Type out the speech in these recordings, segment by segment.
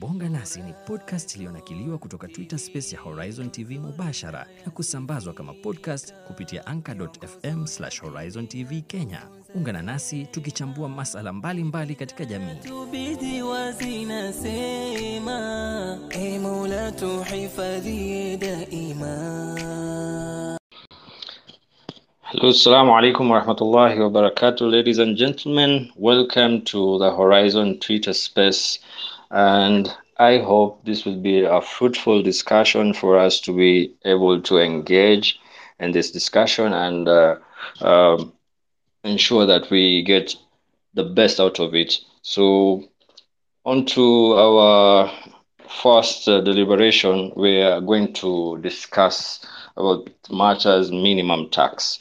Bonga Nasi ni podcast iliyonakiliwa kutoka Twitter Space ya Horizon TV mubashara na kusambazwa kama podcast kupitia anchor.fm Horizon TV Kenya. Ungana nasi tukichambua masala mbalimbali katika jamii. tubidi wazinasema e mola daima Hello, Assalamu alaikum warahmatullahi wabarakatuh, ladies and gentlemen. Welcome to the Horizon Twitter space. And I hope this will be a fruitful discussion for us to be able to engage in this discussion and uh, um, ensure that we get the best out of it. So, on to our first uh, deliberation, we are going to discuss about matters minimum tax.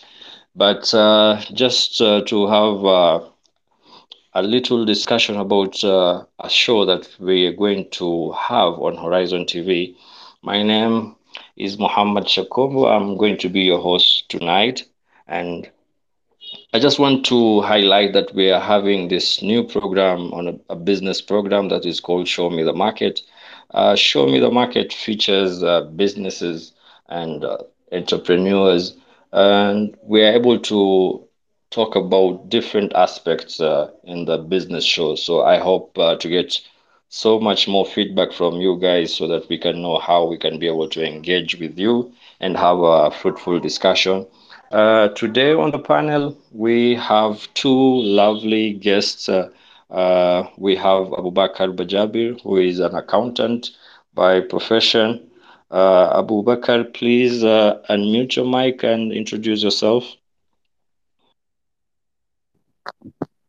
But uh, just uh, to have uh, a little discussion about uh, a show that we are going to have on Horizon TV. My name is Muhammad Shakombo. I'm going to be your host tonight. And I just want to highlight that we are having this new program on a, a business program that is called Show Me the Market. Uh, Show Me the Market features uh, businesses and uh, entrepreneurs, and we are able to talk about different aspects uh, in the business show. So I hope uh, to get so much more feedback from you guys so that we can know how we can be able to engage with you and have a fruitful discussion. Uh, today on the panel, we have two lovely guests. Uh, uh, we have Abubakar Bajaber, who is an accountant by profession. Uh, Abubakar, please unmute your mic and introduce yourself.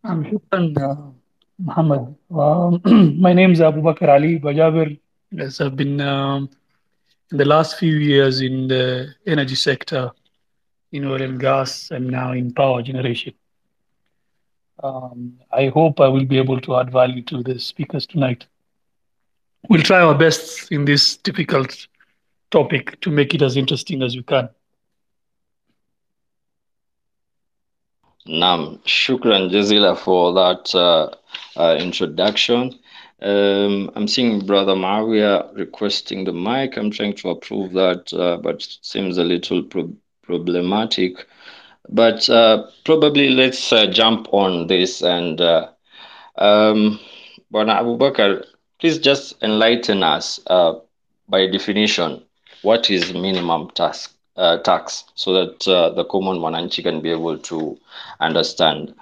Um, shukran, uh, Muhammad. Um, my name is Abu Bakr Ali Bajaber. Yes, I've been um, in the last few years in the energy sector, in oil and gas, and now in power generation. Um, I hope I will be able to add value to the speakers tonight. We'll try our best in this difficult topic to make it as interesting as we can. Nam, shukran jazila for that uh, uh, introduction. Um, I'm seeing Brother Maria requesting the mic. I'm trying to approve that, uh, but seems a little pro- problematic. But uh, probably let's uh, jump on this. And uh, um, Bwana Abu Bakr, please just enlighten us by definition what is minimum tax, uh, tax so that uh, the common mwananchi can be able to understand.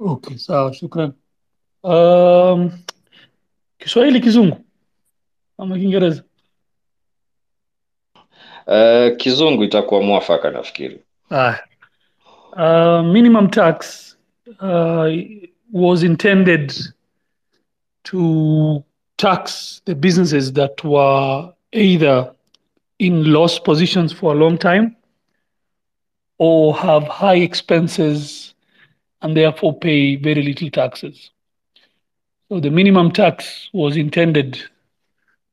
Okay, sawa, shukran. Um, Kiswahili kizungu ama Kiingereza? Uh, kizungu itakuwa mwafaka nafikiri. Ah, uh, minimum tax uh, was intended to tax the businesses that were either in loss positions for a long time or have high expenses and therefore pay very little taxes. So the minimum tax was intended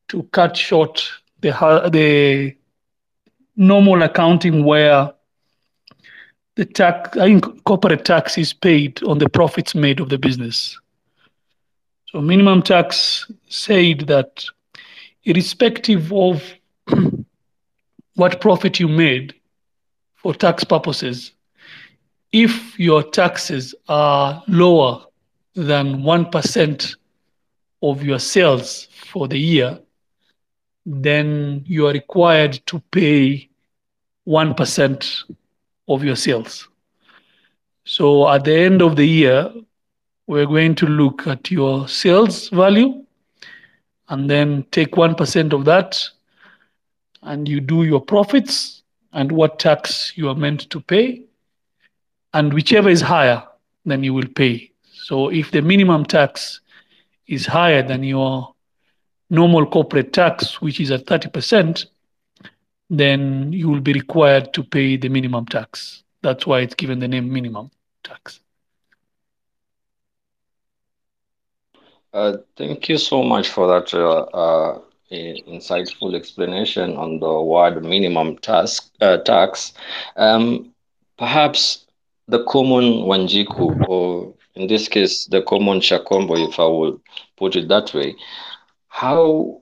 to cut short the the normal accounting where the tax I think corporate tax is paid on the profits made of the business. So minimum tax said that irrespective of what profit you made for tax purposes, if your taxes are lower than 1% of your sales for the year, then you are required to pay 1% of your sales. So at the end of the year, we're going to look at your sales value and then take 1% of that and you do your profits and what tax you are meant to pay. And whichever is higher, then you will pay. So if the minimum tax is higher than your normal corporate tax, which is at 30%, then you will be required to pay the minimum tax. That's why it's given the name minimum tax. Uh, thank you so much for that uh, uh, insightful explanation on the word minimum tax. Uh, tax. Um, perhaps the common Wanjiku, or in this case, the common Shakombo, if I will put it that way, how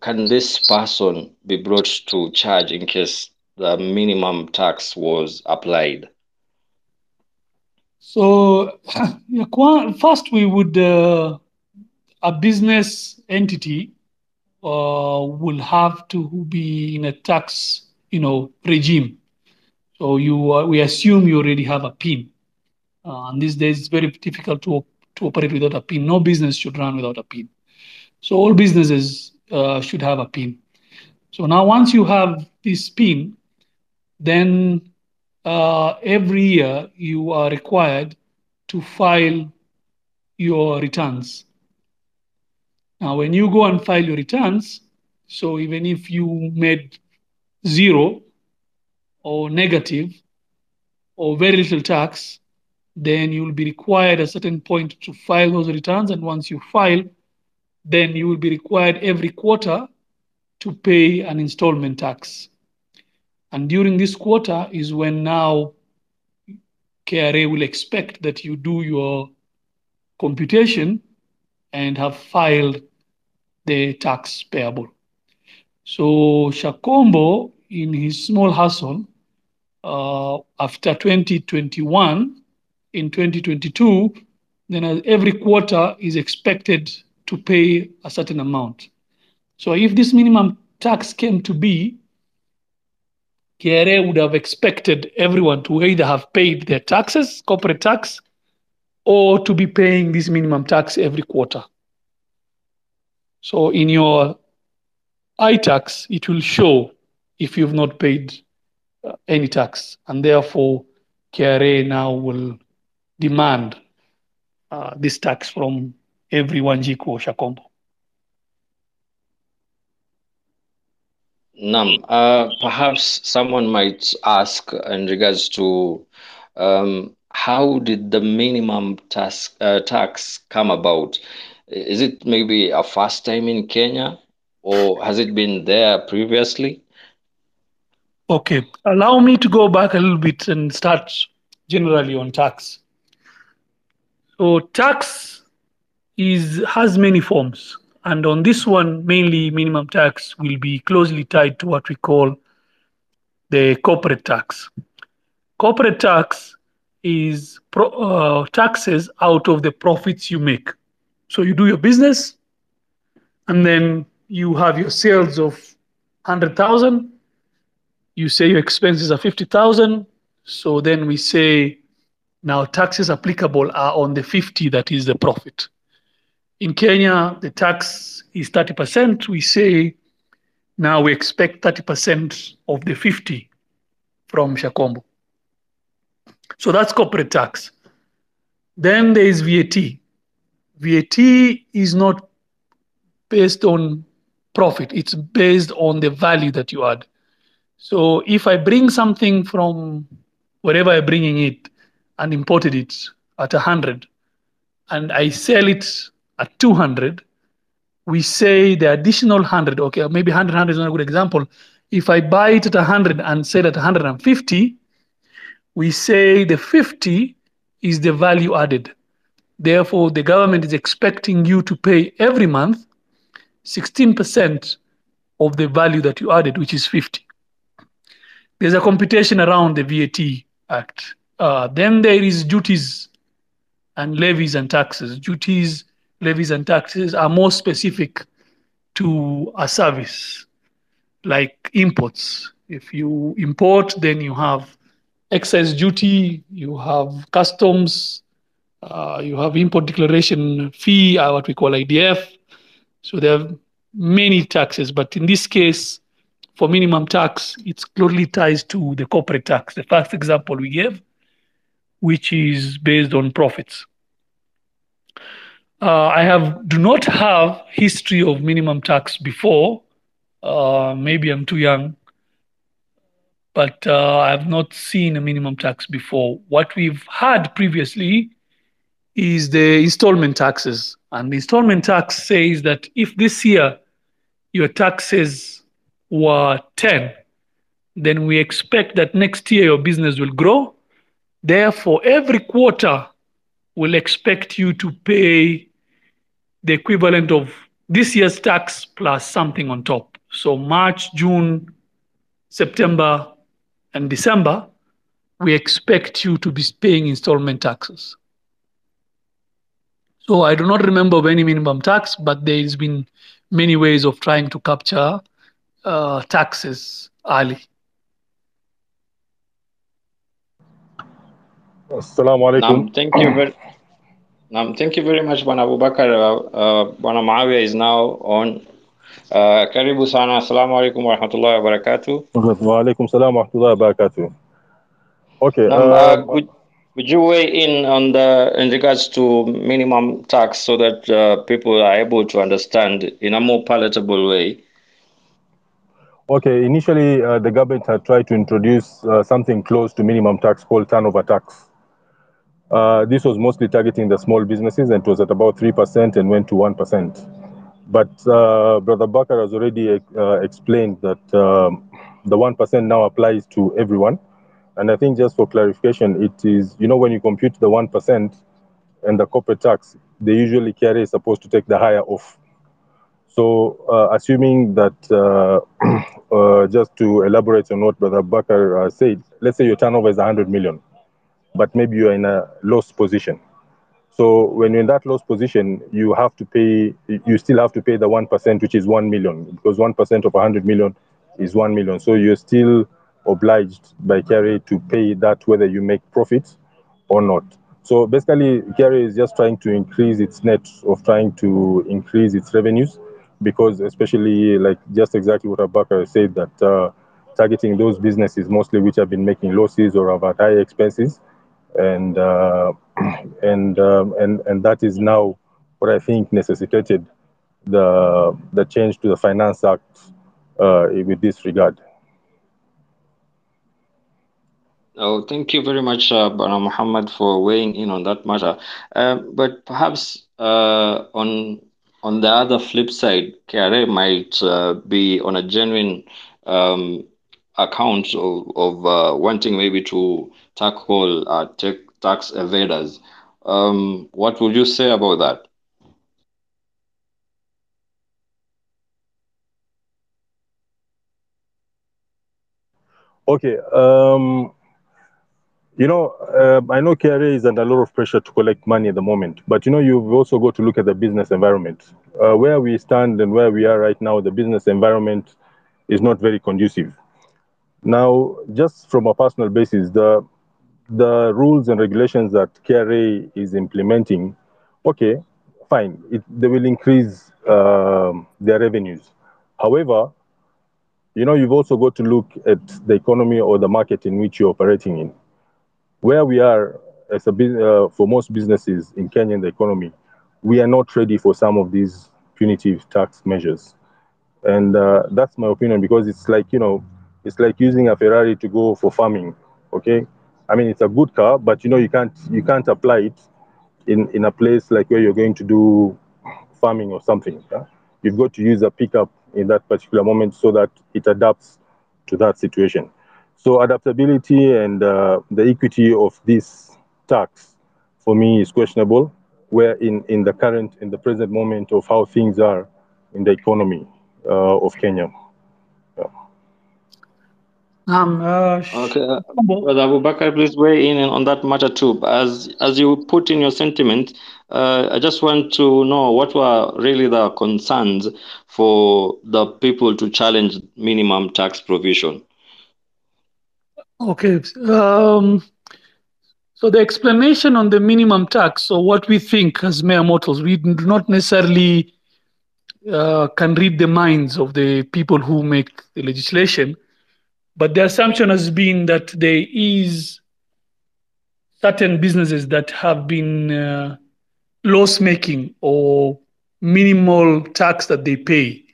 can this person be brought to charge in case the minimum tax was applied? So, first we would, uh, a business entity uh, will have to be in a tax, you know, regime. So you, uh, we assume you already have a PIN. Uh, and these days it's very difficult to, to operate without a PIN. No business should run without a PIN. So all businesses uh, should have a PIN. So now once you have this PIN, then uh, every year you are required to file your returns. Now, when you go and file your returns, so even if you made zero or negative or very little tax, then you will be required at a certain point to file those returns. And once you file, then you will be required every quarter to pay an installment tax. And during this quarter is when now KRA will expect that you do your computation and have filed the tax payable. So Shakombo, in his small hustle, uh, after 2021, in 2022, then uh, every quarter is expected to pay a certain amount. So if this minimum tax came to be, KRA would have expected everyone to either have paid their taxes, corporate tax, or to be paying this minimum tax every quarter. So in your iTax, it will show if you've not paid uh, any tax, and therefore KRA now will demand uh, this tax from every Wanjiku or Shakombo. Nam, uh, perhaps someone might ask in regards to um, how did the minimum tax, uh, tax come about? Is it maybe a first time in Kenya or has it been there previously? Okay, allow me to go back a little bit and start generally on tax. So tax is has many forms, and on this one, mainly minimum tax will be closely tied to what we call the corporate tax. Corporate tax is pro, uh, taxes out of the profits you make. So you do your business, and then you have your sales of hundred thousand you say your expenses are 50,000. So then we say now taxes applicable are on the 50 that is the profit. In Kenya, the tax is 30%. We say now we expect 30% of the 50 from Shakombo. So that's corporate tax. Then there is VAT. VAT is not based on profit, it's based on the value that you add. So if I bring something from wherever I'm bringing it and imported it at 100 and I sell it at 200, we say the additional 100, okay, maybe 100, 100 is not a good example. If I buy it at 100 and sell at 150, we say the 50 is the value added. Therefore, the government is expecting you to pay every month 16% of the value that you added, which is 50 there's a computation around the VAT Act. Uh, then there is duties and levies and taxes. Duties, levies, and taxes are more specific to a service, like imports. If you import, then you have excess duty, you have customs, uh, you have import declaration fee, uh, what we call IDF. So there are many taxes, but in this case, for minimum tax, it's closely ties to the corporate tax. The first example we gave, which is based on profits. Uh, I have do not have history of minimum tax before. Uh, maybe I'm too young, but uh, I have not seen a minimum tax before. What we've had previously is the installment taxes, and the installment tax says that if this year your taxes were 10, then we expect that next year your business will grow. Therefore, every quarter we'll expect you to pay the equivalent of this year's tax plus something on top. So March, June, September, and December, we expect you to be paying installment taxes. So I do not remember of any minimum tax, but there's been many ways of trying to capture uh, taxes early. Assalamu alaikum. Um, thank you very um, thank you very much, Bwana Abubakar. Uh, uh, Bwana Maawiy is now on. Uh, karibu sana. Assalamu alaikum wa rahmatullahi wa barakatuh. Wa alaikum salam wa rahmatullahi wa barakatuh. Okay. Um, uh, um, would you weigh in on the in regards to minimum tax so that uh, people are able to understand in a more palatable way? okay. Initially, uh, the government had tried to introduce uh, something close to minimum tax called turnover tax. Uh, this was mostly targeting the small businesses and it was at about 3% and went to 1%. But uh, Brother Bakar has already uh, explained that um, the 1% now applies to everyone. And I think just for clarification, it is, you know, when you compute the 1% and the corporate tax, they usually carry is supposed to take the higher off. So, uh, assuming that, uh, uh, just to elaborate on what Brother Bakar uh, said, let's say your turnover is 100 million, but maybe you're in a loss position. So, when you're in that loss position, you have to pay, you still have to pay the 1%, which is 1 million, because 1% of 100 million is 1 million. So, you're still obliged by KRA to pay that whether you make profits or not. So basically, KRA is just trying to increase its net of trying to increase its revenues because especially like just exactly what Abakar said that uh, targeting those businesses mostly which have been making losses or have had high expenses and uh, and um, and and that is now what I think necessitated the the change to the Finance Act uh, with this regard. Oh, thank you very much, uh, Bana Muhammad, for weighing in on that matter. Um, but perhaps uh, on on the other flip side, KRA might uh, be on a genuine um, account of, of uh, wanting maybe to tackle uh, tech, tax evaders. Um, what would you say about that? Okay. Um, you know, uh, I know KRA is under a lot of pressure to collect money at the moment, but you know, you've also got to look at the business environment. Uh, where we stand and where we are right now, the business environment is not very conducive. Now, just from a personal basis, the the rules and regulations that KRA is implementing, okay, fine, it, they will increase um, their revenues. However, you know, you've also got to look at the economy or the market in which you're operating in. Where we are as a uh, for most businesses in Kenya in the economy, we are not ready for some of these punitive tax measures, and uh, that's my opinion because it's like you know, it's like using a Ferrari to go for farming. Okay, I mean it's a good car, but you know you can't you can't apply it in in a place like where you're going to do farming or something. yeah? You've got to use a pickup in that particular moment so that it adapts to that situation. So adaptability and uh, the equity of this tax for me is questionable. Where in, in the current, in the present moment of how things are in the economy uh, of Kenya. Um, uh, Okay, uh, Shambo, Brother Abu Bakr, please weigh in on that matter too. As as you put in your sentiment, uh, I just want to know what were really the concerns for the people to challenge minimum tax provision. Okay. Um, so the explanation on the minimum tax, so what we think as mere mortals, we do not necessarily uh, can read the minds of the people who make the legislation, but the assumption has been that there is certain businesses that have been uh, loss making or minimal tax that they pay.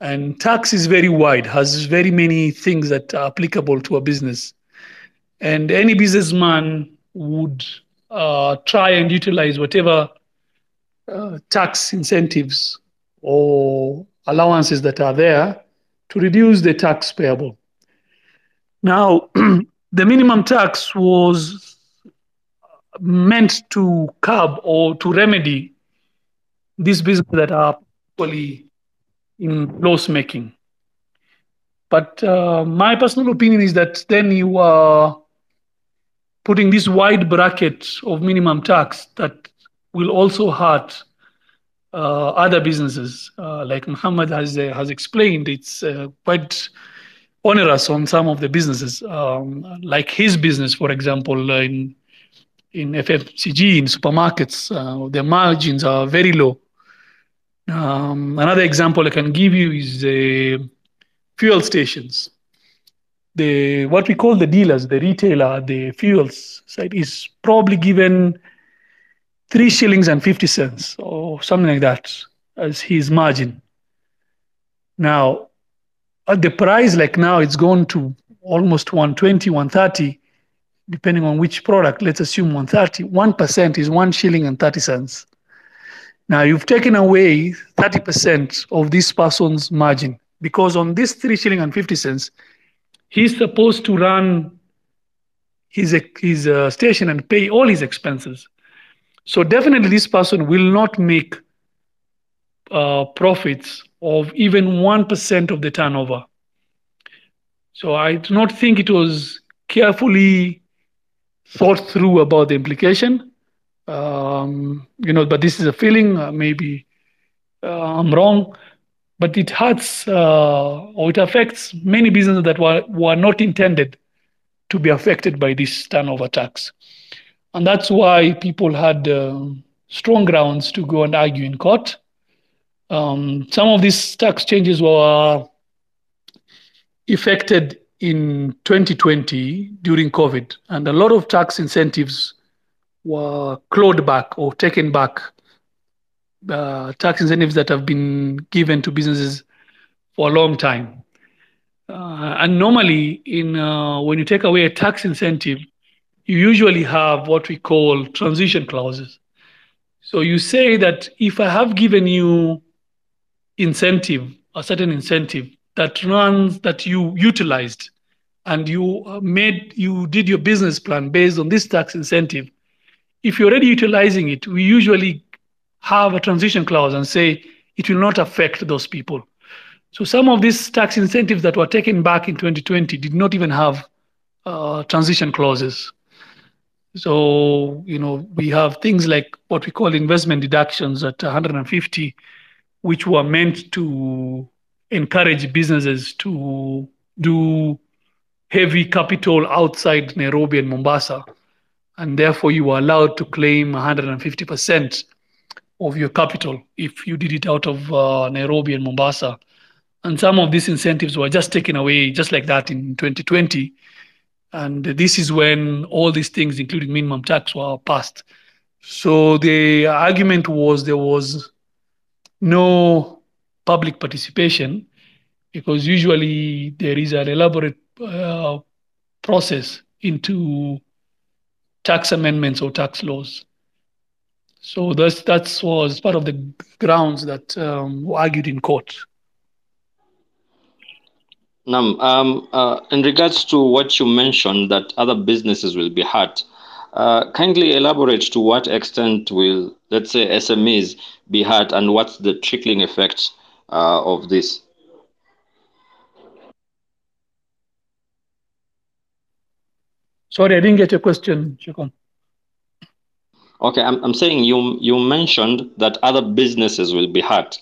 And tax is very wide, has very many things that are applicable to a business. And any businessman would uh, try and utilize whatever uh, tax incentives or allowances that are there to reduce the tax payable. Now, the minimum tax was meant to curb or to remedy these businesses that are actually in loss making. But uh, my personal opinion is that then you are putting this wide bracket of minimum tax that will also hurt uh, other businesses. Uh, like Muhammad has uh, has explained, it's uh, quite onerous on some of the businesses, um, like his business, for example, in in FMCG in supermarkets, uh, their margins are very low. Um, another example I can give you is the fuel stations. The what we call the dealers, the retailer, the fuels side is probably given three shillings and fifty cents or something like that as his margin. Now, at the price like now, it's gone to almost 120, 130, depending on which product. Let's assume 130. 1% is one shilling and 30 cents. Now you've taken away 30% of this person's margin because on this three shilling and 50 cents, he's supposed to run his, his uh, station and pay all his expenses. So definitely this person will not make uh, profits of even 1% of the turnover. So I do not think it was carefully thought through about the implication. Um, you know, but this is a feeling. Uh, maybe uh, I'm wrong, but it hurts uh, or it affects many businesses that were, were not intended to be affected by this turnover tax. And that's why people had uh, strong grounds to go and argue in court. Um, some of these tax changes were effected in 2020 during COVID, and a lot of tax incentives were clawed back or taken back. Uh, tax incentives that have been given to businesses for a long time. Uh, and normally, in uh, when you take away a tax incentive, you usually have what we call transition clauses. So you say that if I have given you incentive, a certain incentive that runs that you utilized, and you made you did your business plan based on this tax incentive, if you're already utilizing it, we usually have a transition clause and say it will not affect those people. So some of these tax incentives that were taken back in 2020 did not even have uh, transition clauses. So, you know, we have things like what we call investment deductions at 150, which were meant to encourage businesses to do heavy capital outside Nairobi and Mombasa. And therefore, you are allowed to claim 150% of your capital if you did it out of uh, Nairobi and Mombasa. And some of these incentives were just taken away just like that in 2020. And this is when all these things, including minimum tax, were passed. So the argument was there was no public participation because usually there is an elaborate uh, process into tax amendments or tax laws. So that's that was part of the grounds that um, were argued in court. Nam, um, uh, in regards to what you mentioned that other businesses will be hurt, uh, kindly elaborate to what extent will, let's say, SMEs be hurt and what's the trickling effect uh, of this? Sorry, I didn't get your question, Shikon. Okay, I'm, I'm saying you you mentioned that other businesses will be hurt.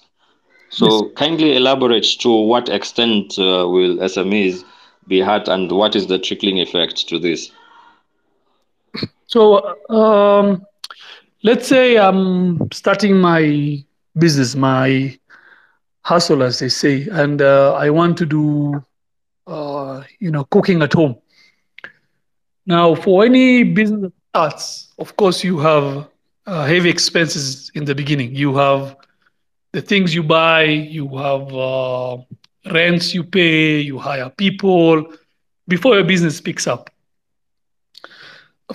So Yes. kindly elaborate to what extent uh, will SMEs be hurt and what is the trickling effect to this? So um, let's say I'm starting my business, my hustle, as they say, and uh, I want to do, uh, you know, cooking at home. Now, for any business starts, of course, you have uh, heavy expenses in the beginning. You have the things you buy, you have uh, rents you pay, you hire people before your business picks up.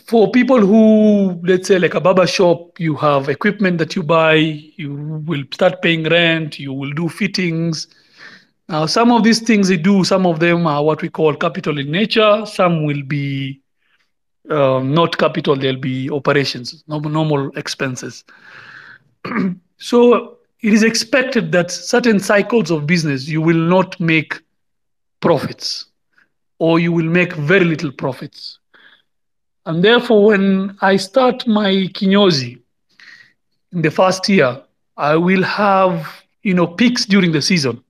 For people who, let's say, like a barber shop, you have equipment that you buy, you will start paying rent, you will do fittings. Now, some of these things they do, some of them are what we call capital in nature, some will be um, not capital, there'll be operations, normal, normal expenses. so it is expected that certain cycles of business you will not make profits or you will make very little profits. And therefore, when I start my kinyozi in the first year, I will have you know peaks during the season.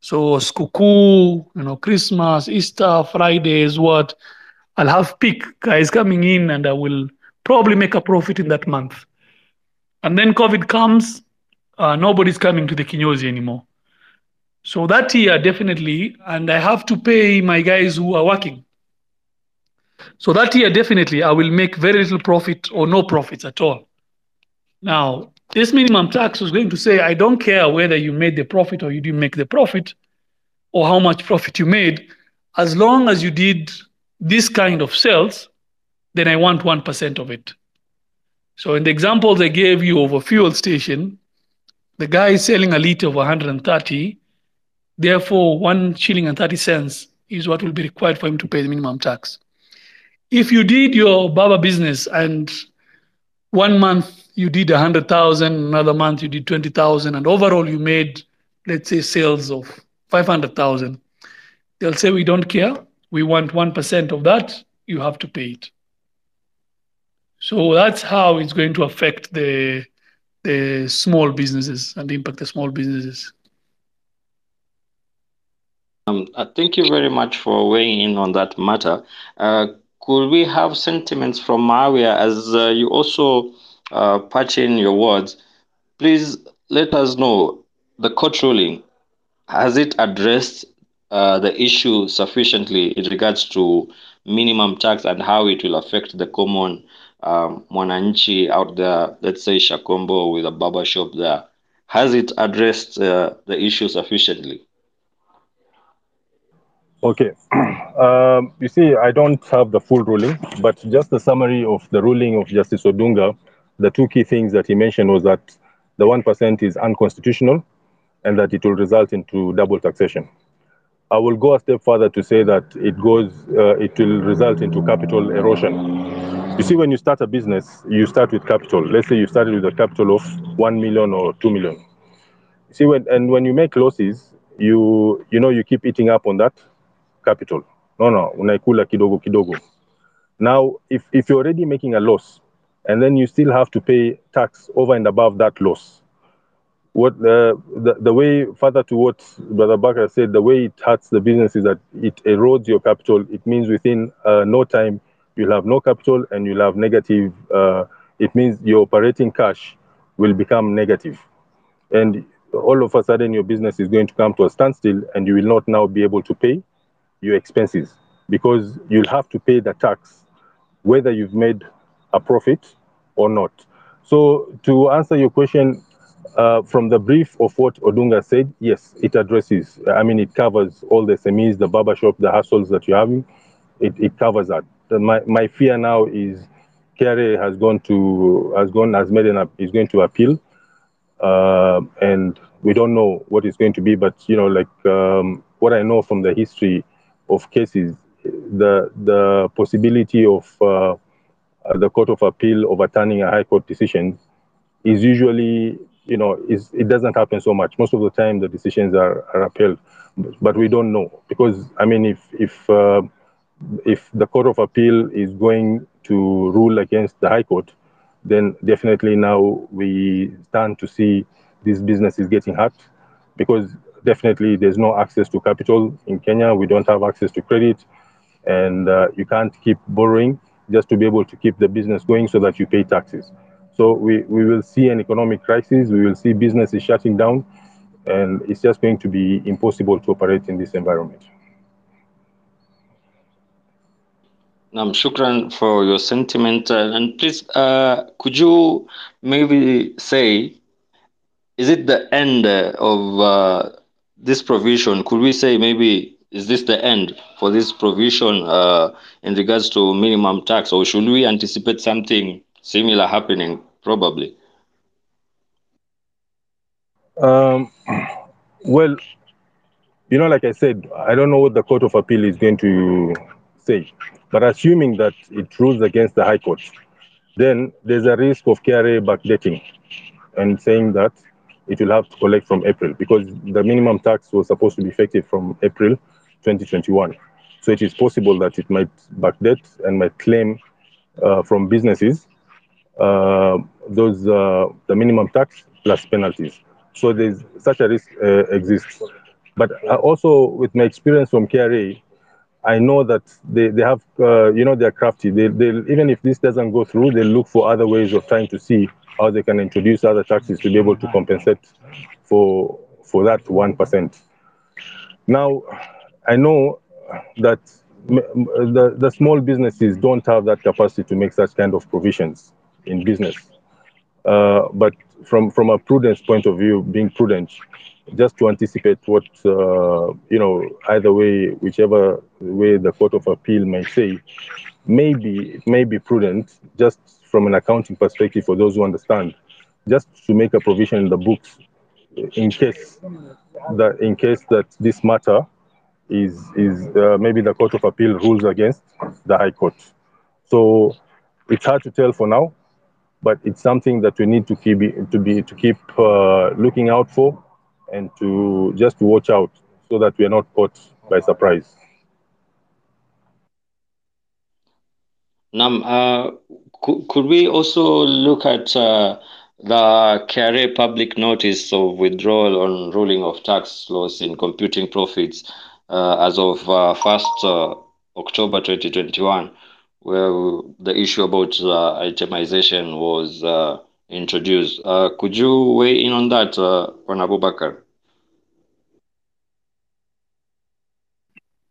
So Skuku, you know, Christmas, Easter, Fridays, what I'll have peak guys coming in and I will probably make a profit in that month. And then COVID comes, uh, nobody's coming to the kinyozi anymore. So that year, definitely, and I have to pay my guys who are working. So that year, definitely, I will make very little profit or no profits at all. Now, this minimum tax was going to say, I don't care whether you made the profit or you didn't make the profit or how much profit you made, as long as you did this kind of sales, then I want 1% of it. So in the examples I gave you of a fuel station, the guy is selling a liter of 130, therefore one shilling and 30 cents is what will be required for him to pay the minimum tax. If you did your Baba business and one month you did 100,000, another month you did 20,000, and overall you made, let's say, sales of 500,000, they'll say, We don't care. We want 1% of that. You have to pay it. So that's how it's going to affect the, the small businesses and impact the small businesses. Um, uh, thank you very much for weighing in on that matter. Uh, could we have sentiments from Maria as uh, you also uh, patch in your words? Please let us know the court ruling. Has it addressed uh, the issue sufficiently in regards to minimum tax and how it will affect the common um, mwananchi out there, let's say Shakombo with a barber shop there? Has it addressed uh, the issue sufficiently? Okay. Um, you see, I don't have the full ruling, but just the summary of the ruling of Justice Odunga, the two key things that he mentioned was that the 1% is unconstitutional and that it will result into double taxation. I will go a step further to say that it goes, uh, it will result into capital erosion. You see, when you start a business, you start with capital. Let's say you started with a capital of 1 million or 2 million. You see, when, and when you make losses, you, you know, you keep eating up on that capital. No, no, unaikula kidogo kidogo. Now, if, if you're already making a loss and then you still have to pay tax over and above that loss, what uh, the, the way further to what Brother Bakar said, the way it hurts the business is that it erodes your capital. It means within uh, no time you'll have no capital and you'll have negative. Uh, it means your operating cash will become negative, and all of a sudden your business is going to come to a standstill, and you will not now be able to pay your expenses because you'll have to pay the tax whether you've made a profit or not. So to answer your question, uh, from the brief of what Odunga said, yes, it addresses. I mean, it covers all the SMEs, the barbershop, the hassles that you're having. It, it covers that. My, my fear now is KRA has gone to has gone has made an is going to appeal, uh, and we don't know what it's going to be. But you know, like um, what I know from the history of cases, the the possibility of uh, the Court of Appeal overturning a High Court decision is usually, you know, is it doesn't happen so much. Most of the time, the decisions are, are upheld, but we don't know because I mean, if if uh, if the Court of Appeal is going to rule against the High Court, then definitely now we stand to see this business is getting hurt because definitely there's no access to capital in Kenya. We don't have access to credit, and uh, you can't keep borrowing just to be able to keep the business going so that you pay taxes. So we, we will see an economic crisis. We will see businesses shutting down, and it's just going to be impossible to operate in this environment. Nam, shukran for your sentiment. Uh, and please, uh, could you maybe say, is it the end uh, of uh, this provision? Could we say maybe is this the end for this provision uh, in regards to minimum tax, or should we anticipate something similar happening? Probably. Um, well, you know, like I said, I don't know what the Court of Appeal is going to say, but assuming that it rules against the High Court, then there's a risk of KRA backdating and saying that it will have to collect from April because the minimum tax was supposed to be effective from April 2021. So it is possible that it might backdate and might claim uh, from businesses those uh, the minimum tax plus penalties. So there's such a risk uh, exists. But uh, also with my experience from KRA, I know that they, they have, uh, you know, they're crafty. They, they, even if this doesn't go through, they look for other ways of trying to see how they can introduce other taxes to be able to compensate for, for that 1%. Now, I know that the, the small businesses don't have that capacity to make such kind of provisions in business. Uh, but from, from a prudence point of view, being prudent, just to anticipate what uh, you know either way whichever way the court of appeal may say maybe it may be prudent just from an accounting perspective for those who understand just to make a provision in the books in case that in case that this matter is is uh, maybe the court of appeal rules against the high court so it's hard to tell for now but it's something that we need to keep to be to keep uh, looking out for and to just watch out so that we are not caught by surprise. Nam, uh, could, could we also look at uh, the KRA public notice of withdrawal on ruling of tax laws in computing profits uh, as of uh, 1st uh, October 2021, where the issue about uh, itemization was uh, introduced. Uh, could you weigh in on that, uh, on Abubakar?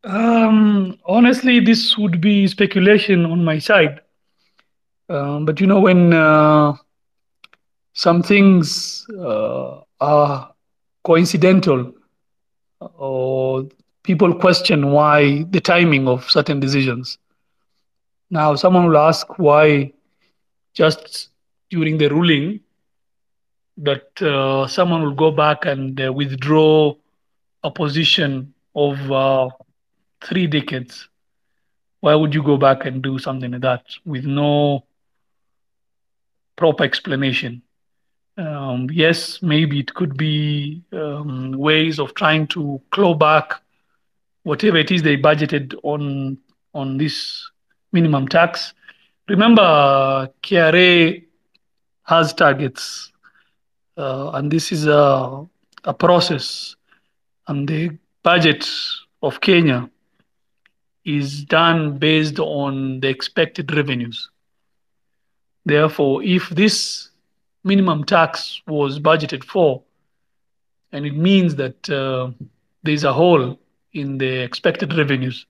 Um, honestly, this would be speculation on my side. Um, but you know, when uh, some things uh, are coincidental or people question why the timing of certain decisions. Now, someone will ask why just during the ruling that uh, someone will go back and uh, withdraw a position of uh, three decades. Why would you go back and do something like that with no proper explanation? Um, yes, maybe it could be um, ways of trying to claw back whatever it is they budgeted on on this minimum tax. Remember, KRA has targets, uh, and this is a, a process, and the budget of Kenya is done based on the expected revenues. Therefore, if this minimum tax was budgeted for, and it means that uh, there's a hole in the expected revenues,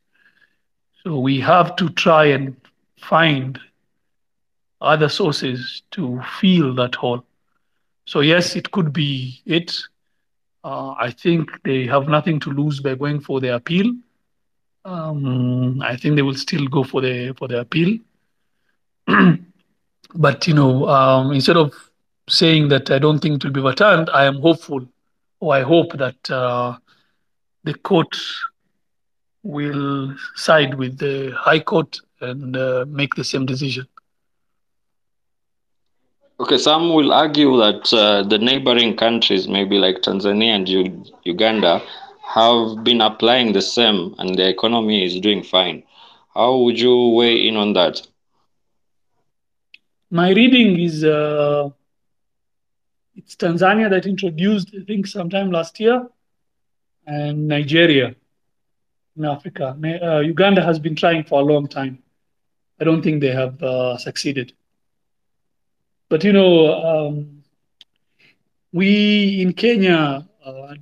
so we have to try and find other sources to fill that hole. So yes, it could be it. Uh, I think they have nothing to lose by going for the appeal. Um, I think they will still go for the for the appeal. but you know, um, instead of saying that I don't think it will be overturned, I am hopeful, or I hope that uh, the court will side with the High Court and uh, make the same decision. Okay, some will argue that uh, the neighboring countries, maybe like Tanzania and U- Uganda, have been applying the same and the economy is doing fine. How would you weigh in on that? My reading is uh, it's Tanzania that introduced, I think, sometime last year, and Nigeria in Africa. Uh, Uganda has been trying for a long time. I don't think they have uh, succeeded. But you know, um, we in Kenya uh,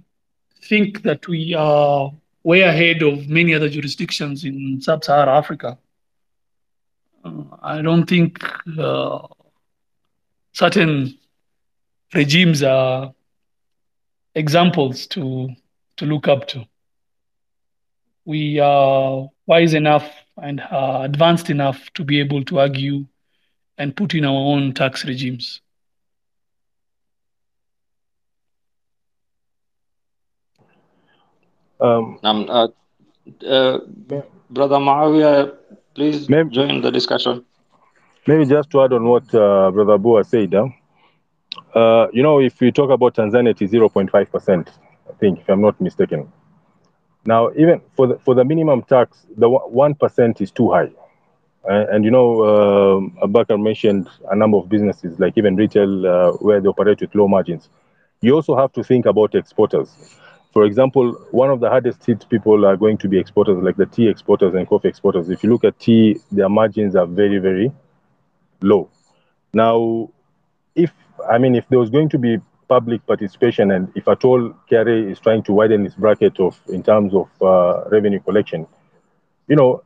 think that we are way ahead of many other jurisdictions in sub-Saharan Africa. Uh, I don't think uh, certain regimes are examples to to look up to. We are wise enough and uh, advanced enough to be able to argue and put in our own tax regimes. Um, um, uh, uh, Brother Maawiy, please maybe, join the discussion. Maybe just to add on what uh, Brother Bua said, huh? Uh, you know, if we talk about Tanzania, it is 0.5%, I think, if I'm not mistaken. Now, even for the, for the minimum tax, the 1% is too high. Uh, and you know, um, Abakar mentioned a number of businesses, like even retail, uh, where they operate with low margins. You also have to think about exporters. For example, one of the hardest hit people are going to be exporters, like the tea exporters and coffee exporters. If you look at tea, their margins are very, very low. Now, if I mean, if there was going to be public participation, and if at all KRA is trying to widen its bracket of in terms of uh, revenue collection, you know,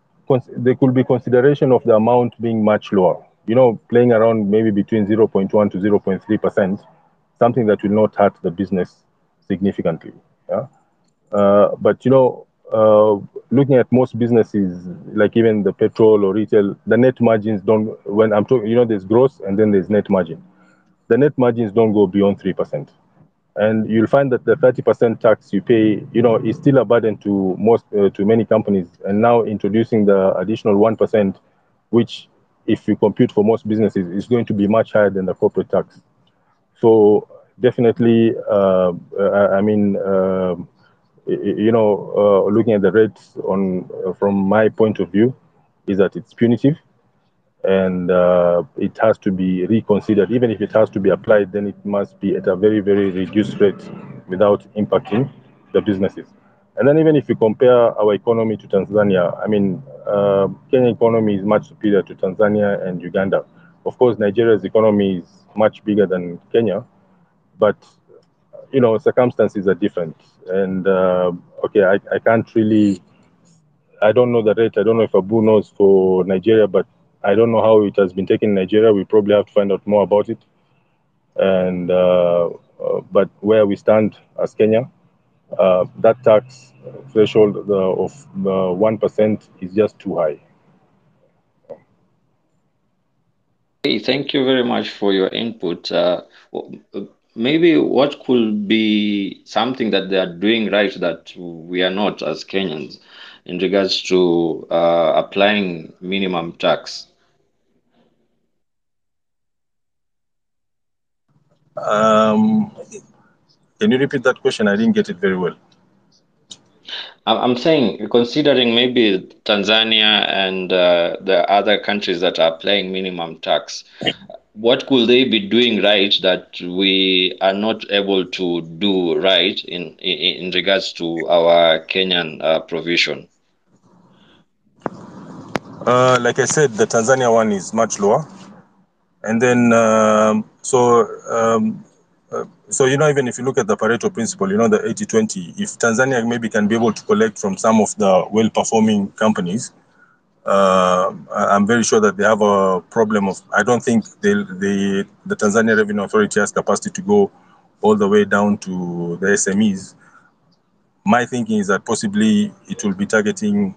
there could be consideration of the amount being much lower. You know, playing around maybe between 0.1 to 0.3 percent, something that will not hurt the business significantly. Yeah? Uh, but you know, uh, looking at most businesses, like even the petrol or retail, the net margins don't. When I'm talking, you know, there's gross and then there's net margin. The net margins don't go beyond three percent and you'll find that the 30% tax you pay, you know, is still a burden to most uh, to many companies. And now introducing the additional 1%, which if you compute for most businesses, is going to be much higher than the corporate tax. So definitely, uh, I mean, uh, you know, uh, looking at the rates on from my point of view, is that it's punitive and uh, it has to be reconsidered. Even if it has to be applied, then it must be at a very, very reduced rate without impacting the businesses. And then even if you compare our economy to Tanzania, I mean, uh, Kenya economy is much superior to Tanzania and Uganda. Of course, Nigeria's economy is much bigger than Kenya, but you know, circumstances are different. And uh, okay, I, I can't really, I don't know the rate. I don't know if Abu knows for Nigeria, but I don't know how it has been taken in Nigeria. We probably have to find out more about it. And uh, uh, but where we stand as Kenya, uh, that tax threshold of one percent is just too high. Hey, thank you very much for your input. Uh, maybe what could be something that they are doing right that we are not as Kenyans in regards to uh, applying minimum tax? Um, can you repeat that question? I didn't get it very well. I'm saying, considering maybe Tanzania and uh, the other countries that are paying minimum tax, what could they be doing right that we are not able to do right in in, in regards to our Kenyan uh, provision? Uh, like I said, the Tanzania one is much lower, and then um, so um, uh, so you know even if you look at the Pareto principle, you know the 80-20. If Tanzania maybe can be able to collect from some of the well-performing companies, uh, I'm very sure that they have a problem of. I don't think they, they, the Tanzania Revenue Authority has capacity to go all the way down to the SMEs. My thinking is that possibly it will be targeting,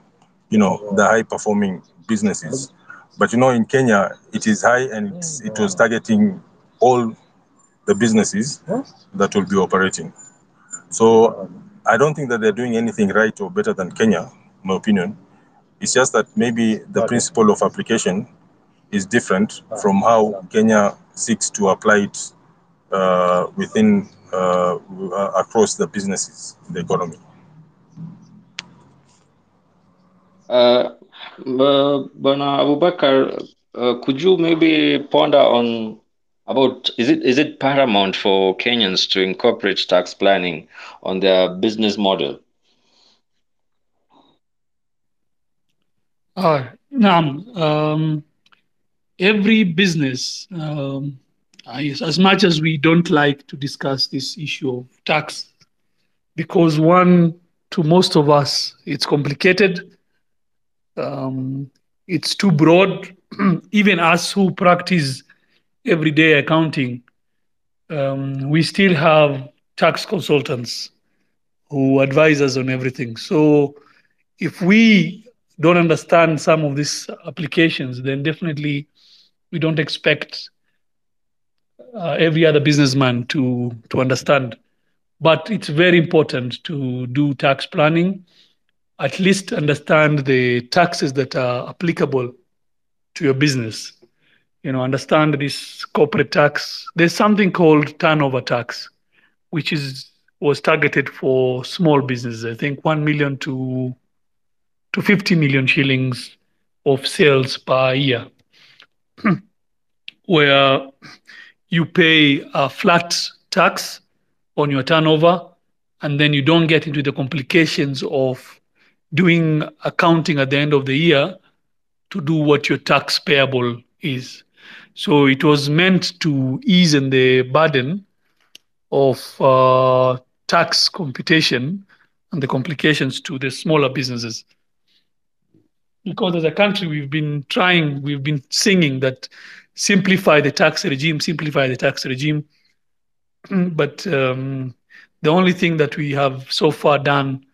you know, the high-performing businesses. But you know, in Kenya, it is high, and it was targeting all the businesses that will be operating. So I don't think that they're doing anything right or better than Kenya, my opinion. It's just that maybe the principle of application is different from how Kenya seeks to apply it uh, within uh, across the businesses, the economy. Uh, Bana Abubakar, uh, could you maybe ponder on about is it is it paramount for Kenyans to incorporate tax planning on their business model? Uh, um, every business, um, as much as we don't like to discuss this issue of tax, because one, to most of us, it's complicated. Um, it's too broad. Even us who practice everyday accounting, um, we still have tax consultants who advise us on everything. So if we don't understand some of these applications, then definitely we don't expect uh, every other businessman to to understand. But it's very important to do tax planning, at least understand the taxes that are applicable to your business. you know, understand this corporate tax. There's something called turnover tax, which is was targeted for small businesses. I think one million to to 50 million shillings of sales per year, where you pay a flat tax on your turnover, and then you don't get into the complications of doing accounting at the end of the year to do what your tax payable is. So it was meant to ease in the burden of uh, tax computation and the complications to the smaller businesses. Because as a country, we've been trying, we've been singing that simplify the tax regime, simplify the tax regime. but um, the only thing that we have so far done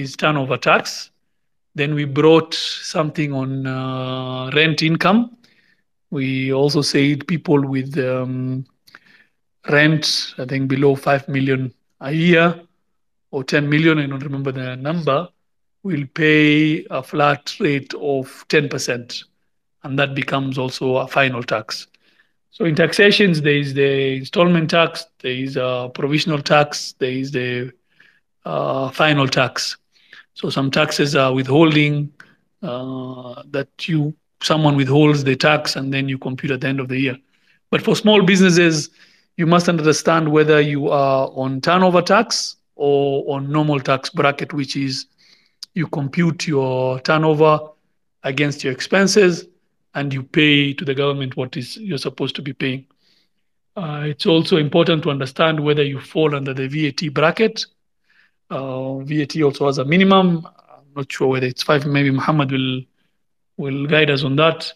is turnover tax. Then we brought something on uh, rent income. We also said people with um, rent, I think below 5 million a year or 10 million, I don't remember the number, will pay a flat rate of 10%. And that becomes also a final tax. So in taxations, there is the installment tax, there is a provisional tax, there is the uh, final tax. So some taxes are withholding uh, that you someone withholds the tax and then you compute at the end of the year. But for small businesses, you must understand whether you are on turnover tax or on normal tax bracket, which is you compute your turnover against your expenses and you pay to the government what is you're supposed to be paying. Uh, it's also important to understand whether you fall under the VAT bracket. Uh, VAT also has a minimum. I'm not sure whether it's five. Maybe Muhammad will will guide us on that.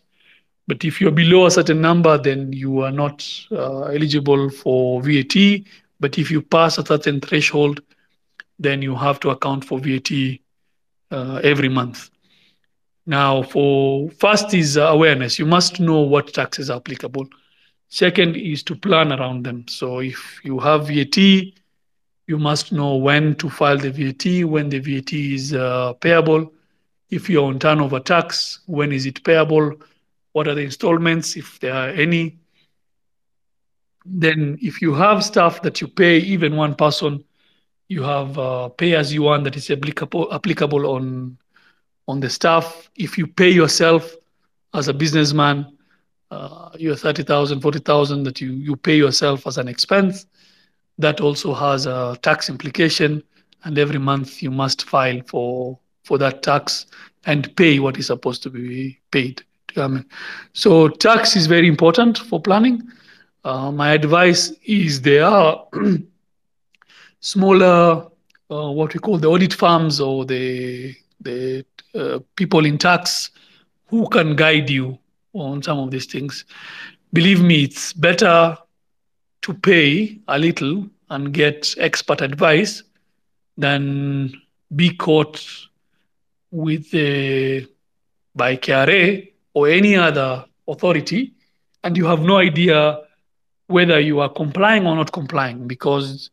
But if you're below a certain number, then you are not uh, eligible for VAT. But if you pass a certain threshold, then you have to account for VAT uh, every month. Now, for first is awareness. You must know what taxes are applicable. Second is to plan around them. So if you have VAT, you must know when to file the VAT, when the VAT is uh, payable. If you're on turnover tax, when is it payable? What are the installments, if there are any? Then, if you have stuff that you pay, even one person, you have uh, pay as you want that is applicable applicable on on the staff. If you pay yourself as a businessman, uh, you're 30,000, 40,000 that you, you pay yourself as an expense. That also has a tax implication. And every month you must file for, for that tax and pay what is supposed to be paid to government. So tax is very important for planning. Uh, my advice is there are smaller, uh, what we call the audit firms or the the uh, people in tax who can guide you on some of these things. Believe me, it's better to pay a little and get expert advice than be caught with the by KRA or any other authority and you have no idea whether you are complying or not complying because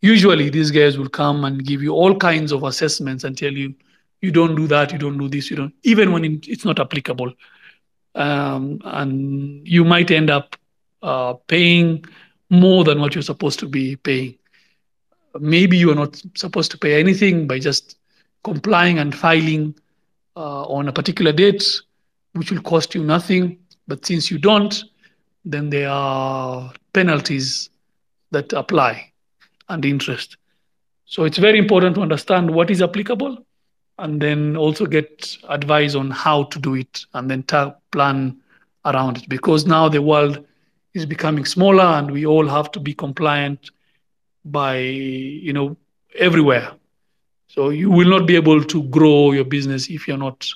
usually these guys will come and give you all kinds of assessments and tell you you don't do that, you don't do this, you don't, even when it's not applicable. Um, and you might end up uh, paying more than what you're supposed to be paying. Maybe you are not supposed to pay anything by just complying and filing uh, on a particular date, which will cost you nothing. But since you don't, then there are penalties that apply and interest. So it's very important to understand what is applicable and then also get advice on how to do it and then plan around it because now the world is becoming smaller and we all have to be compliant by you know everywhere so you will not be able to grow your business if you're not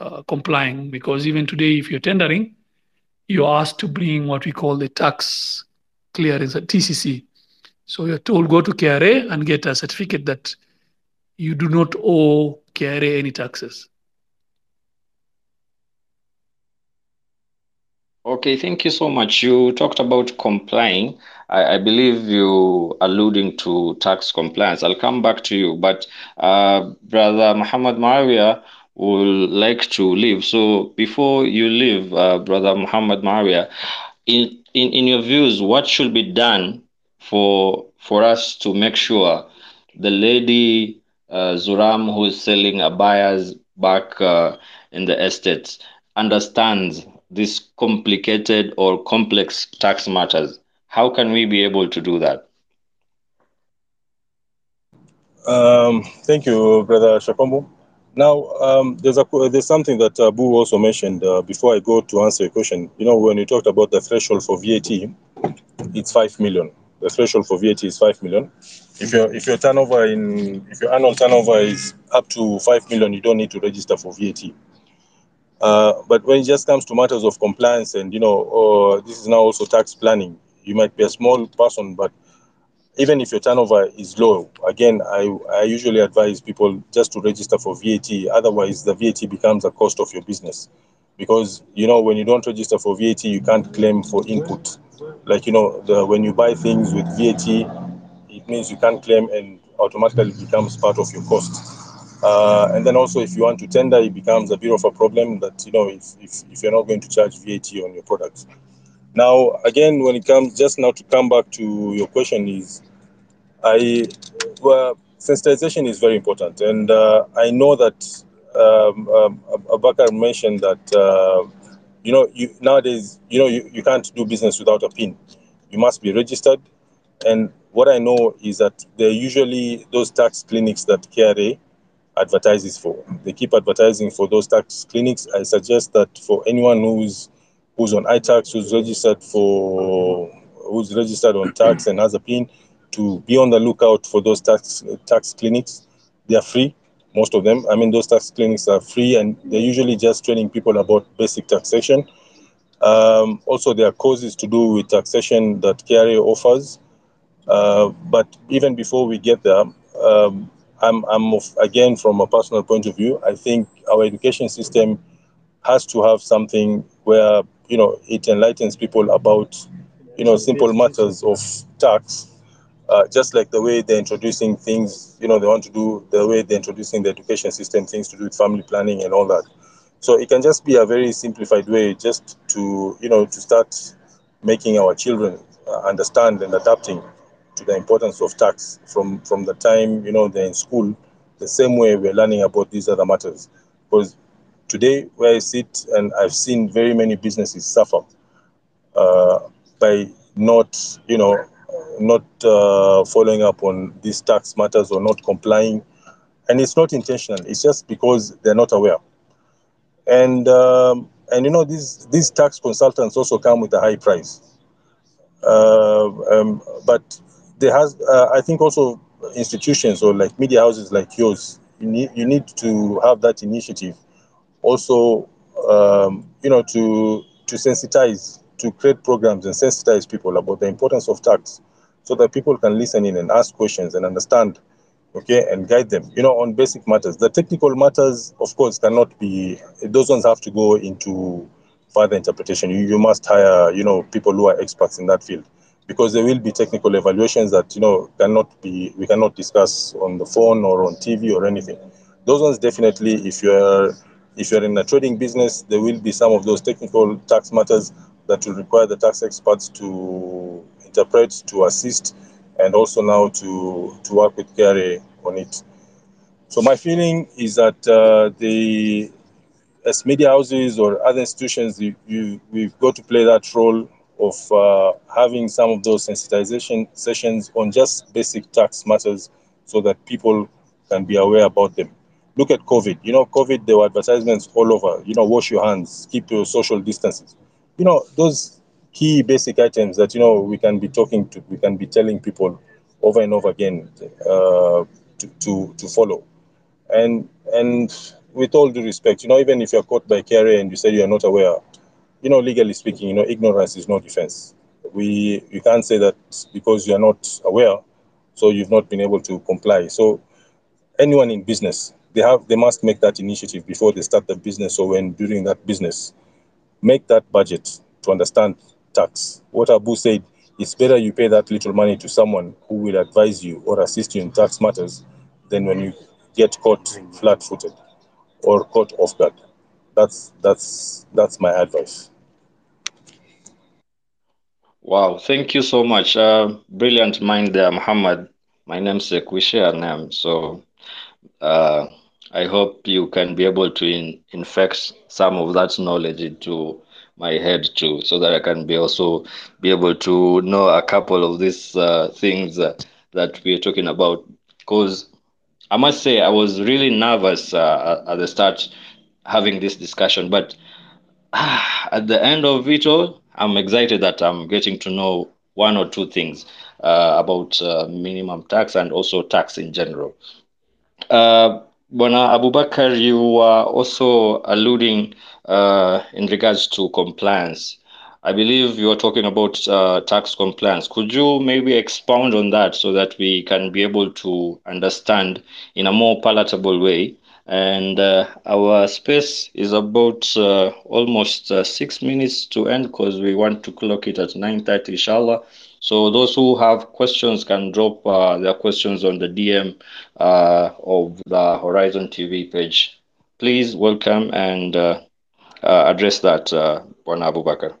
uh, complying because even today if you're tendering you're asked to bring what we call the tax clearance at tcc so you're told go to kra and get a certificate that you do not owe KRA any taxes. Okay, thank you so much. You talked about complying. I, I believe you alluding to tax compliance. I'll come back to you, but uh, Brother Muhammad Maawiya, would like to leave. So before you leave, uh, Brother Muhammad Maawiya, in, in, in your views, what should be done for for us to make sure the lady uh, Zuram who is selling abayas back uh, in the estates understands this complicated or complex tax matters? How can we be able to do that? Um, thank you, Brother Shakombo. Now, um, there's a there's something that Abu also mentioned uh, before I go to answer your question. You know, when you talked about the threshold for VAT, it's five million. The threshold for VAT is five million. If your if your turnover in if your annual turnover is up to five million, you don't need to register for VAT. Uh, but when it just comes to matters of compliance and you know, or this is now also tax planning, you might be a small person, but even if your turnover is low, again, I, I usually advise people just to register for VAT. Otherwise, the VAT becomes a cost of your business. Because, you know, when you don't register for VAT, you can't claim for input. Like, you know, the, when you buy things with VAT, it means you can't claim and automatically becomes part of your cost. Uh, and then also, if you want to tender, it becomes a bit of a problem that, you know, if, if, if you're not going to charge VAT on your products. Now, again, when it comes just now to come back to your question is, I well, sensitization is very important, and uh, I know that um, um, Abakar mentioned that uh, you know you nowadays you know you, you can't do business without a PIN. You must be registered, and what I know is that they're usually those tax clinics that KRA advertises for. They keep advertising for those tax clinics. I suggest that for anyone who's who's on iTax, who's registered for, who's registered on tax and has a PIN, to be on the lookout for those tax tax clinics. They are free, most of them. I mean, those tax clinics are free, and they're usually just training people about basic taxation. Um, also, there are courses to do with taxation that KRA offers. Uh, but even before we get there, um, I'm, I'm of, again from a personal point of view. I think our education system has to have something where you know it enlightens people about you know simple matters of tax uh, just like the way they're introducing things you know they want to do the way they're introducing the education system things to do with family planning and all that so it can just be a very simplified way just to you know to start making our children uh, understand and adapting to the importance of tax from from the time you know they're in school the same way we're learning about these other matters because today where I sit and I've seen very many businesses suffer uh, by not, you know, not uh, following up on these tax matters or not complying. And it's not intentional. It's just because they're not aware. And um, and you know these these tax consultants also come with a high price. Uh, um, but there has, uh, I think, also institutions or like media houses like yours, you need you need to have that initiative. Also um, you know to to sensitize to create programs and sensitize people about the importance of tax so that people can listen in and ask questions and understand okay and guide them you know on basic matters. The technical matters of course cannot be those ones have to go into further interpretation. You, you must hire you know people who are experts in that field because there will be technical evaluations that you know cannot be we cannot discuss on the phone or on tv or anything those ones definitely if you're if you're in a trading business, there will be some of those technical tax matters that will require the tax experts to interpret, to assist, and also now to, to work with KRA on it. So my feeling is that uh, the as media houses or other institutions, you, you, we've got to play that role of uh, having some of those sensitization sessions on just basic tax matters so that people can be aware about them look at COVID. You know, COVID, there were advertisements all over. You know, wash your hands, keep your social distances. You know, those key basic items that you know we can be talking to, we can be telling people over and over again uh, to, to to follow. And and with all due respect, you know, even if you're caught by KRA and you say you are not aware, you know, legally speaking, you know, ignorance is no defense. We you can't say that because you are not aware, so you've not been able to comply. So anyone in business they have they must make that initiative before they start the business or when during that business make that budget to understand tax what abu said it's better you pay that little money to someone who will advise you or assist you in tax matters than when you get caught flat-footed or caught off guard. That's that's that's my advice. Wow, thank you so much. Uh, brilliant mind there, Muhammad. My namesake, we share a. So uh, I hope you can be able to in, infect some of that knowledge into my head too, so that I can be also be able to know a couple of these uh, things that we're talking about. Because I must say, I was really nervous uh, at the start having this discussion, but at the end of it all, I'm excited that I'm getting to know one or two things uh, about uh, minimum tax and also tax in general. Uh, Bona Abubakar, you are also alluding uh, in regards to compliance. I believe you are talking about uh, tax compliance. Could you maybe expound on that so that we can be able to understand in a more palatable way and uh, our space is about uh, almost uh, six minutes to end because we want to clock it at 9.30 inshallah so those who have questions can drop uh, their questions on the dm uh, of the horizon tv page please welcome and uh, address that uh, Abubakar.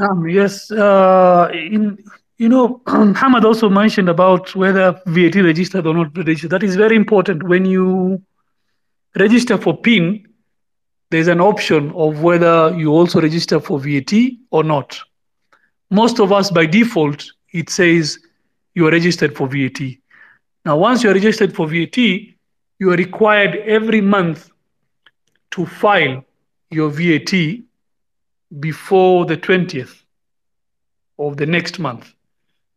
Um, yes, in you know, Hamad also mentioned about whether VAT registered or not registered. That is very important. When you register for PIN, there's an option of whether you also register for VAT or not. Most of us, by default, it says you are registered for VAT. Now, once you're registered for VAT, you are required every month to file your VAT before the 20th of the next month.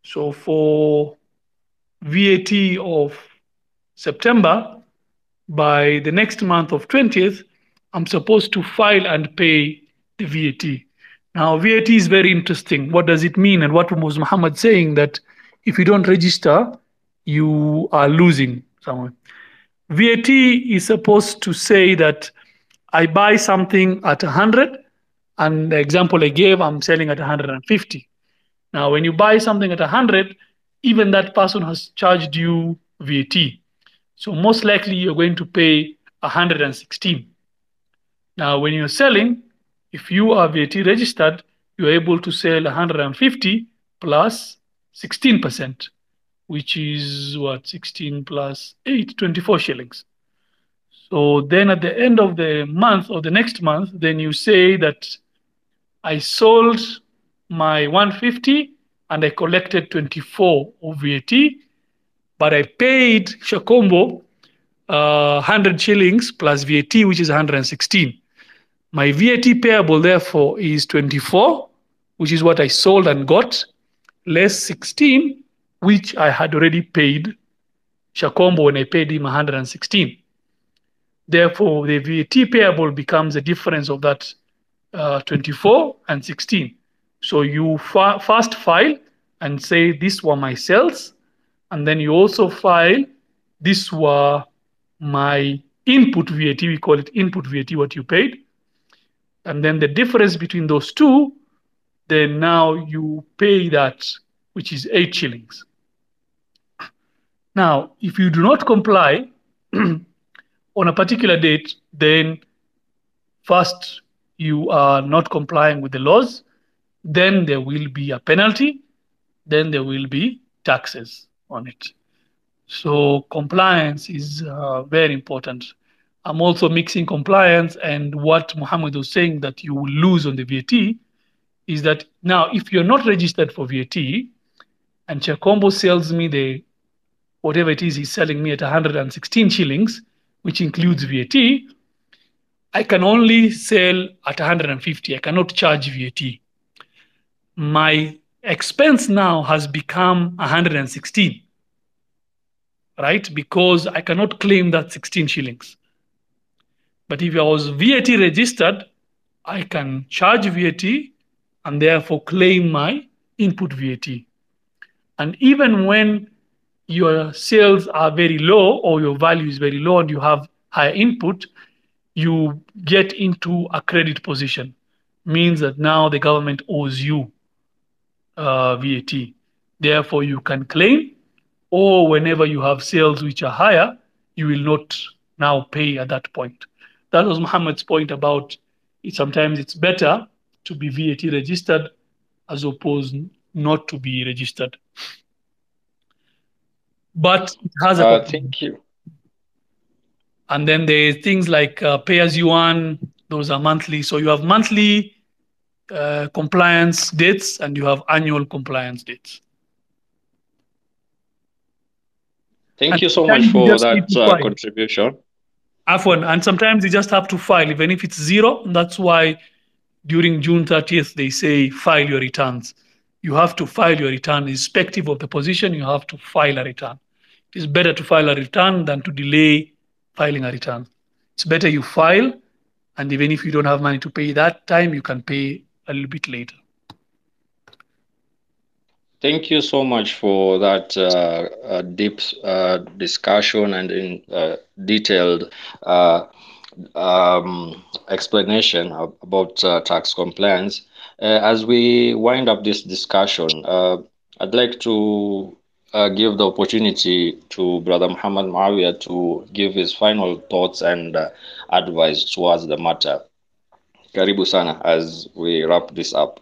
So for VAT of September, by the next month of 20th, I'm supposed to file and pay the VAT. Now, VAT is very interesting. What does it mean? And what was Muhammad saying that if you don't register, you are losing someone. VAT is supposed to say that I buy something at 100, and the example I gave, I'm selling at 150. Now, when you buy something at 100, even that person has charged you VAT. So most likely you're going to pay 116. Now, when you're selling, if you are VAT registered, you're able to sell 150 plus 16%, which is what, 16 plus 8, 24 shillings. So then at the end of the month or the next month, then you say that I sold my 150 and I collected 24 of VAT, but I paid Shakombo uh, 100 shillings plus VAT, which is 116. My VAT payable, therefore, is 24, which is what I sold and got, less 16, which I had already paid Shakombo when I paid him 116. Therefore, the VAT payable becomes the difference of that uh, 24 and 16. So you fa first file and say these were my sales, and then you also file these were my input VAT. We call it input VAT, what you paid. And then the difference between those two, then now you pay that, which is eight shillings. Now, if you do not comply on a particular date, then first you are not complying with the laws, then there will be a penalty, then there will be taxes on it. So compliance is uh, very important. I'm also mixing compliance and what Muhammad was saying that you will lose on the VAT is that now if you're not registered for VAT and Shakombo sells me the whatever it is he's selling me at 116 shillings, which includes VAT, I can only sell at 150. I cannot charge VAT. My expense now has become 116, right? Because I cannot claim that 16 shillings. But if I was VAT registered, I can charge VAT and therefore claim my input VAT. And even when your sales are very low or your value is very low and you have higher input, you get into a credit position. Means that now the government owes you uh, VAT. Therefore, you can claim, or whenever you have sales which are higher, you will not now pay at that point. That was Muhammad's point about it, sometimes it's better to be VAT registered as opposed not to be registered. But it has a Uh, thank you. and then there's things like uh, pay as you earn, those are monthly. So you have monthly uh, compliance dates and you have annual compliance dates. Thank And you so much for that uh, contribution. Afwan, and sometimes you just have to file, even if it's zero. That's why during June 30th, they say file your returns. You have to file your return, irrespective of the position, you have to file a return. It is better to file a return than to delay filing a return. It's better you file, and even if you don't have money to pay that time, you can pay a little bit later. Thank you so much for that uh, uh, deep uh, discussion and in uh, detailed uh, um, explanation ab- about uh, tax compliance. As we wind up this discussion, I'd like to give the opportunity to Brother Muhammad Maawiya to give his final thoughts and advice towards the matter. Karibu sana as we wrap this up.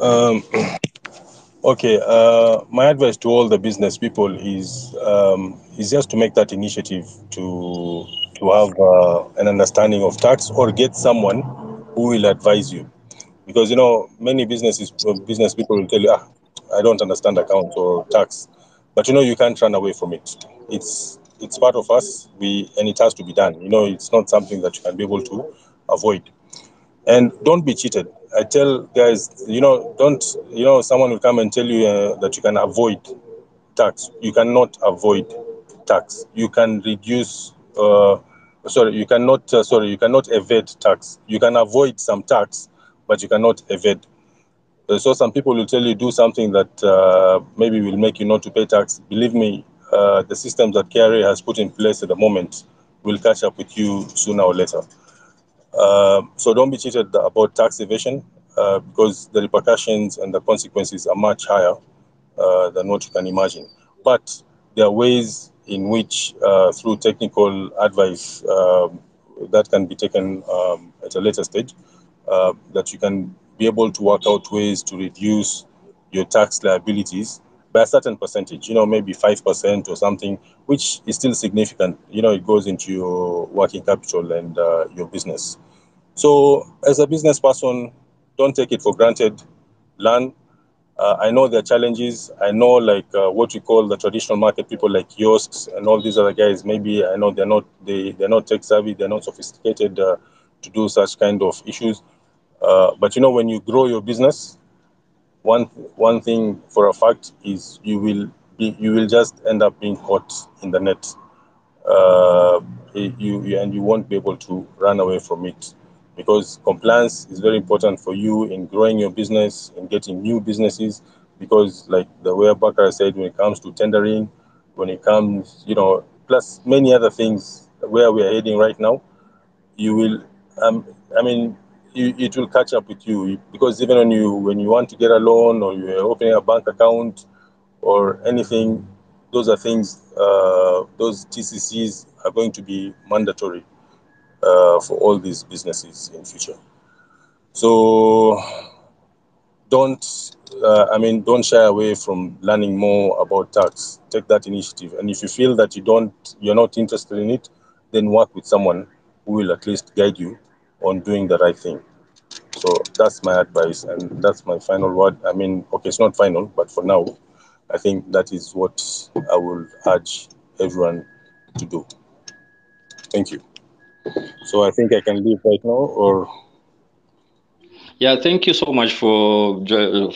Um, okay, uh, my advice to all the business people is um, is just to make that initiative to to have uh, an understanding of tax or get someone who will advise you, because you know many businesses business people will tell you, ah, I don't understand accounts or tax, but you know you can't run away from it. It's it's part of us. We and it has to be done. You know, it's not something that you can be able to avoid. And don't be cheated. I tell guys you know don't you know someone will come and tell you uh, that you can avoid tax. You cannot avoid tax. You can reduce uh, sorry you cannot uh, sorry you cannot evade tax. You can avoid some tax but you cannot evade. So some people will tell you do something that uh, maybe will make you not to pay tax. Believe me uh, the systems that KRA has put in place at the moment will catch up with you sooner or later um, so don't be cheated about tax evasion uh, because the repercussions and the consequences are much higher uh, than what you can imagine. But there are ways in which, uh, through technical advice, um, that can be taken um, at a later stage, uh, that you can be able to work out ways to reduce your tax liabilities by a certain percentage, you know, maybe 5% or something, which is still significant. You know, it goes into your working capital and uh, your business. So, as a business person, don't take it for granted. Learn. Uh, I know there are challenges. I know, like uh, what we call the traditional market people, like kiosks and all these other guys. Maybe I know they're not they they're not tech savvy. They're not sophisticated uh, to do such kind of issues. Uh, but you know, when you grow your business, one one thing for a fact is you will be you will just end up being caught in the net. Uh, you, you and you won't be able to run away from it because compliance is very important for you in growing your business and getting new businesses because like the way Bakar said when it comes to tendering when it comes you know plus many other things where we are heading right now you will um, i mean it will catch up with you because even when you when you want to get a loan or you're opening a bank account or anything those are things uh, those tccs are going to be mandatory uh, for all these businesses in future. So don't, uh, I mean, don't shy away from learning more about tax. Take that initiative, and if you feel that you don't, you're not interested in it, then work with someone who will at least guide you on doing the right thing. So that's my advice, and that's my final word. I mean, okay, it's not final, but for now, I think that is what I will urge everyone to do. Thank you. So I think I can leave right now, or Yeah, thank you so much for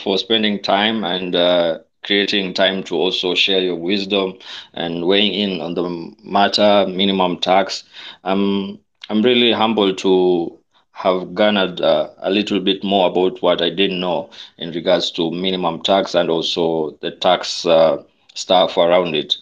for spending time and uh, creating time to also share your wisdom and weighing in on the matter minimum tax. Um, I'm really humbled to have garnered uh, a little bit more about what I didn't know in regards to minimum tax and also the tax uh, stuff around it.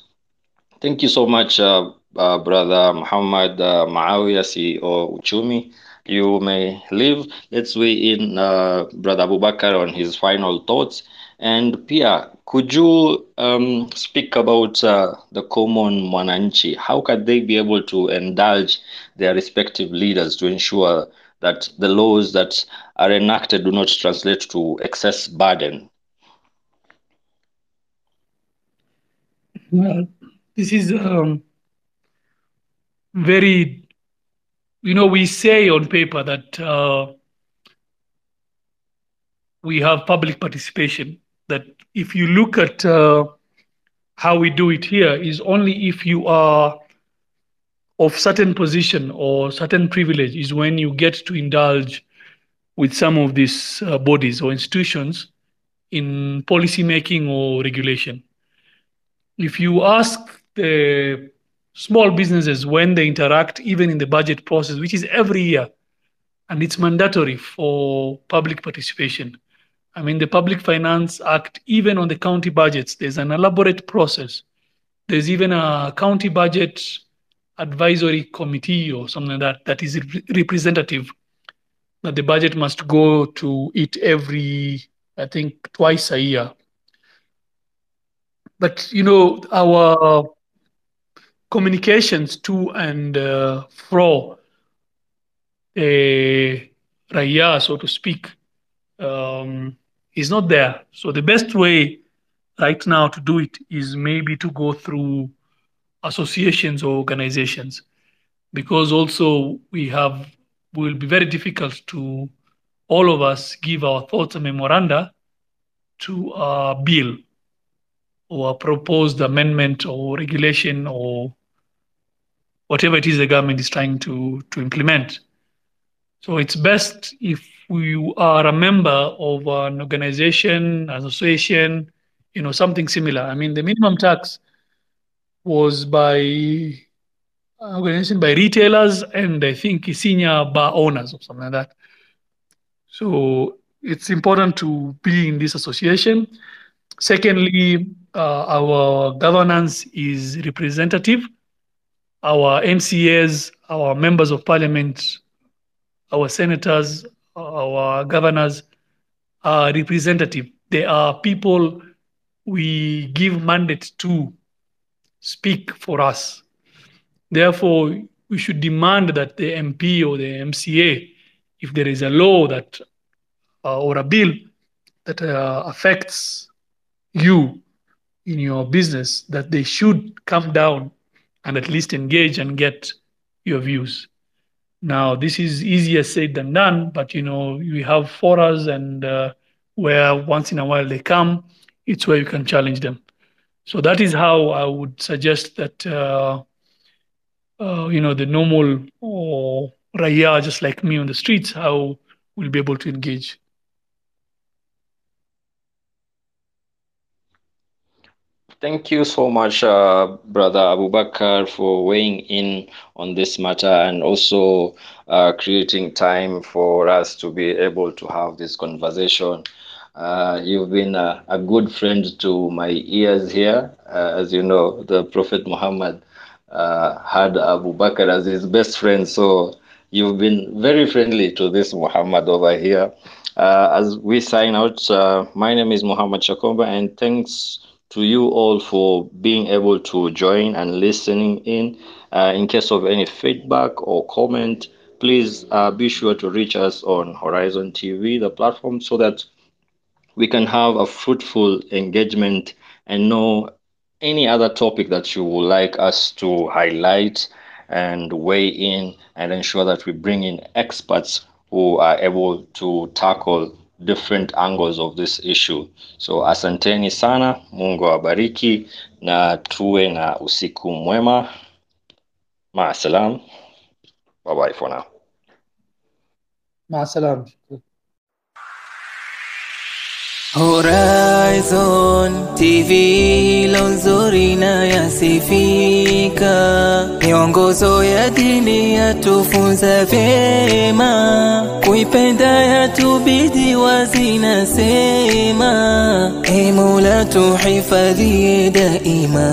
Thank you so much, uh, uh, Brother Muhammad uh, Maawiya, CEO Uchumi. You may leave. Let's weigh in uh, Brother Abubakar on his final thoughts. And Pia, could you um, speak about uh, the common mwananchi? How can they be able to indulge their respective leaders to ensure that the laws that are enacted do not translate to excess burden? Well, this is um, very, you know, we say on paper that uh, we have public participation. That if you look at uh, how we do it here, is only if you are of certain position or certain privilege is when you get to indulge with some of these uh, bodies or institutions in policy making or regulation. If you ask the small businesses when they interact, even in the budget process, which is every year, and it's mandatory for public participation. I mean, the Public Finance Act, even on the county budgets, there's an elaborate process. There's even a county budget advisory committee or something like that that is re- representative that the budget must go to it every i think twice a year but you know our communications to and uh, fro uh, raya so to speak um, is not there so the best way right now to do it is maybe to go through associations or organizations because also we have will be very difficult to all of us give our thoughts and memoranda to a bill or a proposed amendment or regulation or whatever it is the government is trying to, to implement. So it's best if you uh, are a member of uh, an organization, association, you know, something similar. I mean, the minimum tax was by uh, organization by retailers and I think senior bar owners or something like that. So it's important to be in this association. Secondly, uh, our governance is representative. Our MCAs, our members of parliament, our senators, our governors are representative. They are people we give mandate to speak for us. Therefore, we should demand that the MP or the MCA, if there is a law that uh, or a bill that uh, affects you in your business, that they should come down and at least engage and get your views. Now, this is easier said than done, but you know, we have forums and uh, where once in a while they come, it's where you can challenge them. So that is how I would suggest that uh, uh, you know the normal or raya, just like me on the streets, how we'll be able to engage. Thank you so much, uh, Brother Abubakar, for weighing in on this matter and also uh, creating time for us to be able to have this conversation. Uh, you've been a, a, good friend to my ears here. Uh, as you know, the Prophet Muhammad uh, had Abu Bakr as his best friend, so you've been very friendly to this Muhammad over here. Uh, as we sign out, my name is Muhammad Shakombo, and thanks to you all for being able to join and listening in. Uh, in case of any feedback or comment, please uh, be sure to reach us on Horizon TV, the platform, so that we can have a fruitful engagement and know any other topic that you would like us to highlight and weigh in and ensure that we bring in experts who are able to tackle different angles of this issue. So asanteni sana, Mungu awabariki na tuwe na usiku mwema. Maasalam. Bye bye for now. Maasalam. Horizon TV ilo nzuri na yasifika, miongozo ya dini yatufunza vyema, kuipenda yatubidi wazinasema, e Mola tuhifadhie daima,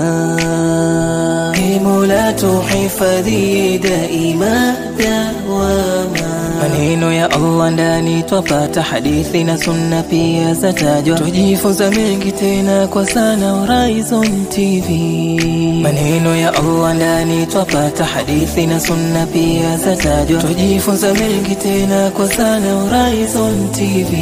e tuhifadhie daima dawama maneno ya Allah ndani twapata hadithi na sunna pia zatajwa, tujifunza mengi tena kwa sana Horizon TV. Maneno ya Allah ndani twapata hadithi na sunna pia zatajwa, tujifunza mengi tena kwa sana Horizon TV.